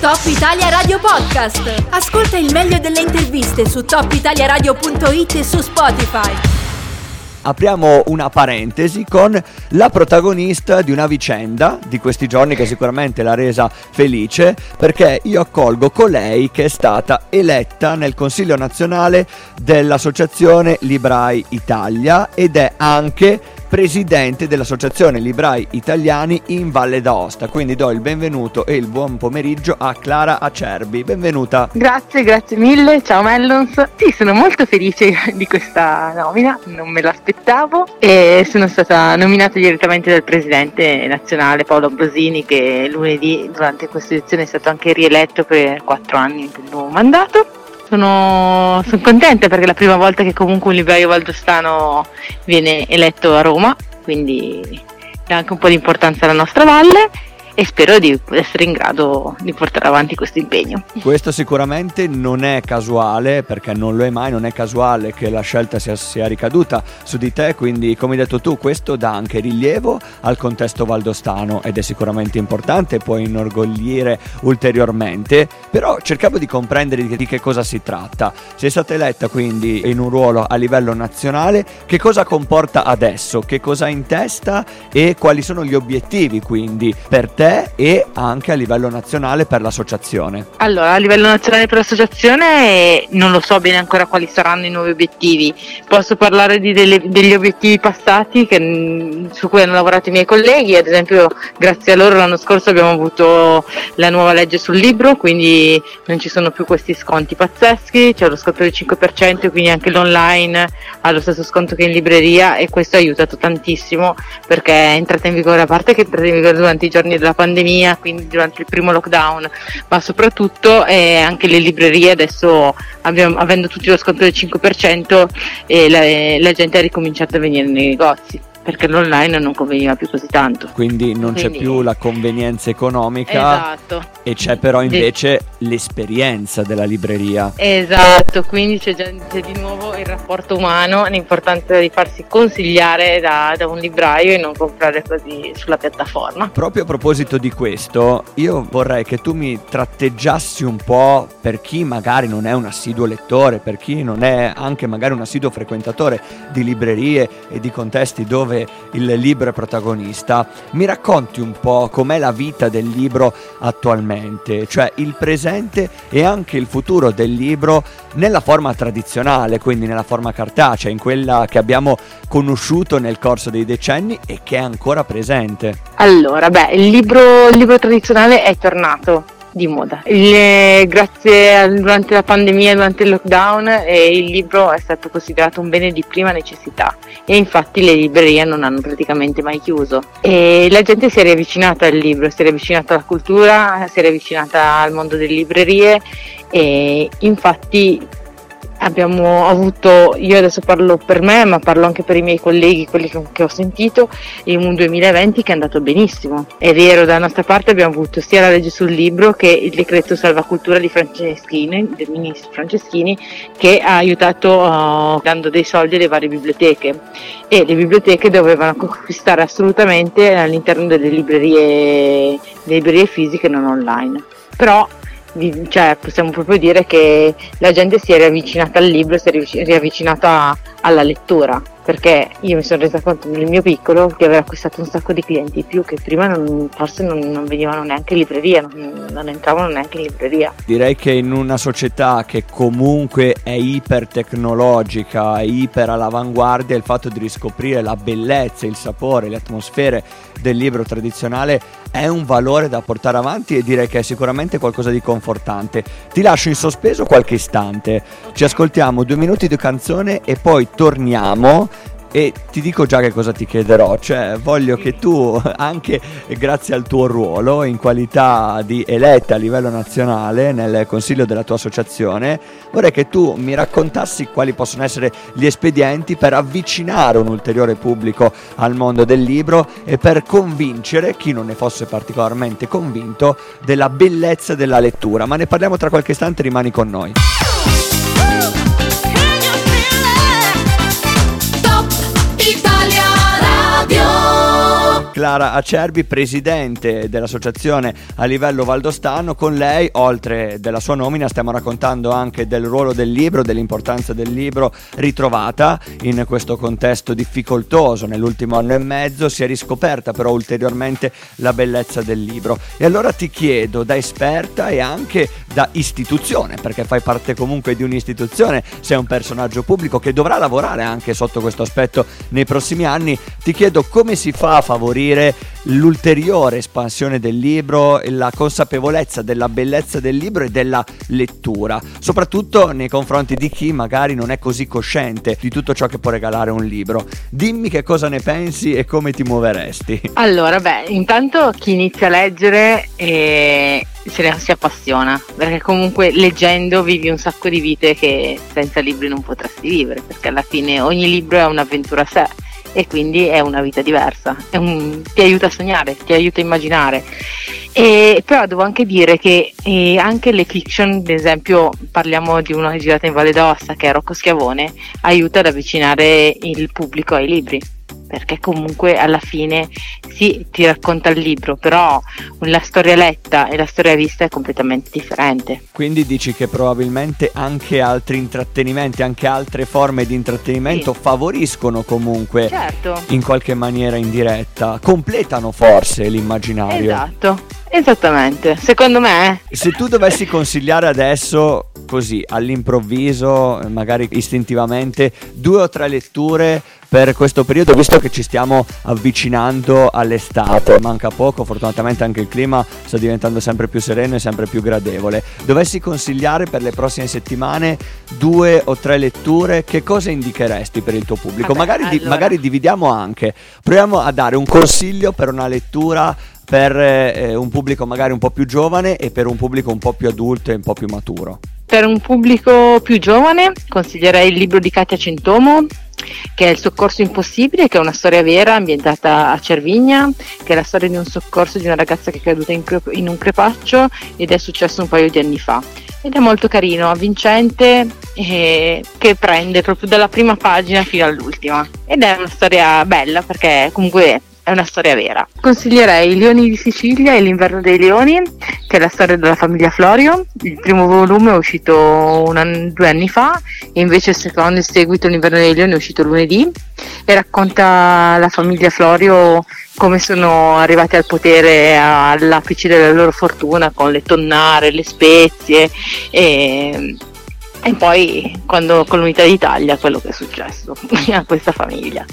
Top Italia Radio Podcast. Ascolta il meglio delle interviste su topitaliaradio.it e su Spotify. Apriamo una parentesi con la protagonista di una vicenda di questi giorni che sicuramente l'ha resa felice perché io accolgo colei che è stata eletta nel Consiglio nazionale dell'Associazione Librai Italia ed è anche presidente dell'Associazione Librai Italiani in Valle d'Aosta. Quindi do il benvenuto e il buon pomeriggio a Clara Acerbi. Benvenuta. Grazie, grazie mille. Ciao Mellons. Sì, sono molto felice di questa nomina, non me l'aspettavo e sono stata nominata direttamente dal presidente nazionale Paolo Ambrosini che lunedì durante questa edizione è stato anche rieletto per quattro anni per il nuovo mandato sono, sono, contenta perché è la prima volta che comunque un libraio valdostano viene eletto a Roma, quindi dà anche un po' di importanza alla nostra valle e spero di essere in grado di portare avanti questo impegno. Questo sicuramente non è casuale, perché non lo è mai, non è casuale che la scelta sia, sia ricaduta su di te, quindi come hai detto tu questo dà anche rilievo al contesto valdostano ed è sicuramente importante, può inorgoglire ulteriormente, però cercavo di comprendere di che cosa si tratta. Sei stata eletta quindi in un ruolo a livello nazionale, che cosa comporta adesso, che cosa ha in testa e quali sono gli obiettivi quindi per te? Te e anche a livello nazionale per l'associazione? Allora, a livello nazionale per l'associazione non lo so bene ancora quali saranno i nuovi obiettivi. Posso parlare delle, degli obiettivi passati che, mm, su cui hanno lavorato i miei colleghi, ad esempio grazie a loro l'anno scorso abbiamo avuto la nuova legge sul libro, quindi non ci sono più questi sconti pazzeschi, c'è lo sconto del 5%, quindi anche l'online ha lo stesso sconto che in libreria e questo ha aiutato tantissimo perché è entrata in vigore, a parte che è entrata in vigore durante i giorni della della pandemia, quindi durante il primo lockdown, ma soprattutto eh, anche le librerie adesso abbiamo, avendo tutti lo sconto del 5% eh, la, la gente ha ricominciato a venire nei negozi perché l'online non conveniva più così tanto. Quindi non Quindi... c'è più la convenienza economica esatto. e c'è però invece sì. l'esperienza della libreria. Esatto, quindi c'è, già, c'è, di nuovo il rapporto umano, l'importanza di farsi consigliare da, da, un libraio e non comprare così sulla piattaforma. Proprio a proposito di questo, io vorrei che tu mi tratteggiassi un po' per chi magari non è un assiduo lettore, per chi non è anche magari un assiduo frequentatore di librerie e di contesti dove dove il libro è protagonista, mi racconti un po' com'è la vita del libro attualmente, cioè il presente e anche il futuro del libro nella forma tradizionale, quindi nella forma cartacea, in quella che abbiamo conosciuto nel corso dei decenni e che è ancora presente. Allora, beh, il libro, il libro tradizionale è tornato di moda. Il, grazie a, durante la pandemia, durante il lockdown, eh, il libro è stato considerato un bene di prima necessità e infatti le librerie non hanno praticamente mai chiuso. E la gente si è riavvicinata al libro, si è riavvicinata alla cultura, si è riavvicinata al mondo delle librerie e infatti abbiamo avuto, io adesso parlo per me, ma parlo anche per i miei colleghi, quelli che, che ho sentito, in un 2020 che è andato benissimo. È vero, da nostra parte abbiamo avuto sia la legge sul libro che il decreto salvacultura di Franceschini, del ministro Franceschini, che ha aiutato uh, dando dei soldi alle varie biblioteche e le biblioteche dovevano conquistare assolutamente all'interno delle librerie, delle librerie fisiche non online. Però cioè, possiamo proprio dire che la gente si è riavvicinata al libro, si è riavvicinata alla lettura perché io mi sono resa conto nel mio piccolo di aver acquistato un sacco di clienti più che prima non, forse non, non, venivano neanche in libreria, non, non, entravano neanche in libreria. Direi che in una società che comunque è iper tecnologica, iper all'avanguardia, il fatto di riscoprire la bellezza, il sapore, le atmosfere del libro tradizionale è un valore da portare avanti e direi che è sicuramente qualcosa di confortante. Ti lascio in sospeso qualche istante, ci ascoltiamo due minuti di canzone e poi torniamo e ti dico già che cosa ti chiederò, cioè voglio che tu, anche grazie al tuo ruolo in qualità di eletta a livello nazionale nel consiglio della tua associazione, vorrei che tu mi raccontassi quali possono essere gli espedienti per avvicinare un ulteriore pubblico al mondo del libro e per convincere chi non ne fosse particolarmente convinto della bellezza della lettura. Ma ne parliamo tra qualche istante, rimani con noi. Dios. Clara Acerbi, presidente dell'associazione a livello valdostano. Con lei, oltre della sua nomina, stiamo raccontando anche del ruolo del libro, dell'importanza del libro ritrovata in questo contesto difficoltoso nell'ultimo anno e mezzo. Si è riscoperta però ulteriormente la bellezza del libro. E allora ti chiedo, da esperta e anche da istituzione, perché fai parte comunque di un'istituzione, sei un personaggio pubblico che dovrà lavorare anche sotto questo aspetto nei prossimi anni, ti chiedo come si fa a favorire l'ulteriore espansione del libro, la consapevolezza della bellezza del libro e della lettura, soprattutto nei confronti di chi magari non è così cosciente di tutto ciò che può regalare un libro. Dimmi che cosa ne pensi e come ti muoveresti. Allora, beh, intanto chi inizia a leggere eh, se ne si appassiona, perché comunque leggendo vivi un sacco di vite che senza libri non potresti vivere, perché alla fine ogni libro è un'avventura a sé e quindi è una vita diversa, un, ti aiuta a sognare, ti aiuta a immaginare. E, però devo anche dire che eh, anche le fiction, ad esempio parliamo di una girata in Valle d'Aosta che è Rocco Schiavone, aiuta ad avvicinare il pubblico ai libri perché comunque alla fine sì, ti racconta il libro, però la storia letta e la storia vista è completamente differente. Quindi dici che probabilmente anche altri intrattenimenti, anche altre forme di intrattenimento sì. favoriscono comunque certo. in qualche maniera indiretta, completano forse l'immaginario. Esatto. Esattamente, secondo me. Se tu dovessi consigliare adesso, così all'improvviso, magari istintivamente, due o tre letture per questo periodo, visto che ci stiamo avvicinando all'estate, manca poco, fortunatamente anche il clima sta diventando sempre più sereno e sempre più gradevole. Dovessi consigliare per le prossime settimane due o tre letture, che cosa indicheresti per il tuo pubblico? Vabbè, magari, allora... di, magari dividiamo anche, proviamo a dare un consiglio per una lettura per eh, un pubblico magari un po' più giovane e per un pubblico un po' più adulto e un po' più maturo? Per un pubblico più giovane consiglierei il libro di Katia Centomo che è il soccorso impossibile, che è una storia vera ambientata a Cervigna, che è la storia di un soccorso di una ragazza che è caduta in, cre- in un crepaccio ed è successo un paio di anni fa. Ed è molto carino, avvincente, eh, che prende proprio dalla prima pagina fino all'ultima. Ed è una storia bella perché comunque è una storia vera. Consiglierei I Leoni di Sicilia e L'inverno dei leoni, che è la storia della famiglia Florio. Il primo volume è uscito an- due anni fa e invece il secondo, il seguito, L'inverno dei leoni, è uscito lunedì e racconta la famiglia Florio come sono arrivati al potere all'apice della loro fortuna con le tonnare, le spezie e e poi quando con l'unità d'Italia quello che è successo a questa famiglia.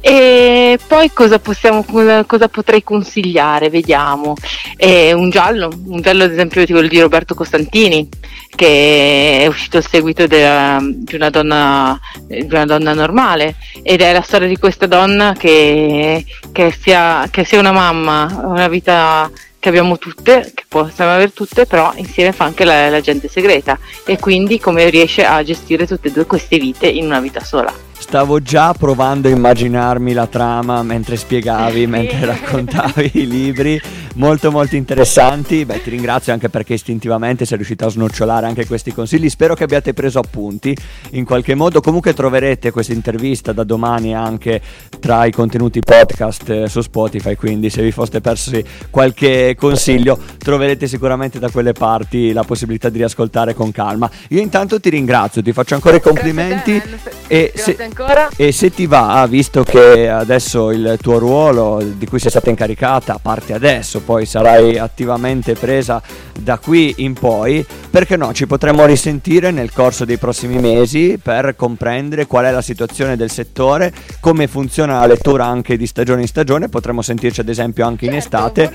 E poi cosa, possiamo, cosa potrei consigliare? Vediamo. Eh, un giallo, un giallo ad esempio quello di Roberto Costantini, che è uscito a seguito della, di, una donna, di, una donna, normale ed è la storia di questa donna che, che, sia, che sia una mamma, una vita che abbiamo tutte, che possiamo avere tutte, però insieme fa anche la, la gente segreta e quindi come riesce a gestire tutte e due queste vite in una vita sola. Stavo già provando a immaginarmi la trama mentre spiegavi, mentre raccontavi i libri, molto molto interessanti. Beh, ti ringrazio anche perché istintivamente sei riuscito a snocciolare anche questi consigli. Spero che abbiate preso appunti in qualche modo. Comunque troverete questa intervista da domani anche tra i contenuti podcast eh, su Spotify, quindi se vi foste persi qualche consiglio troverete sicuramente da quelle parti la possibilità di riascoltare con calma. Io intanto ti ringrazio, ti faccio ancora i complimenti e se, ancora. E se ti va, visto che adesso il tuo ruolo di cui sei stata incaricata parte adesso, poi sarai attivamente presa da qui in poi, perché no, ci potremo risentire nel corso dei prossimi mesi per comprendere qual è la situazione del settore, come funziona la lettura anche di stagione in stagione, potremo sentirci ad esempio anche certo, in estate.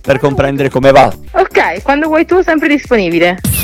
Per comprendere come va. Ok, quando vuoi tu sempre disponibile.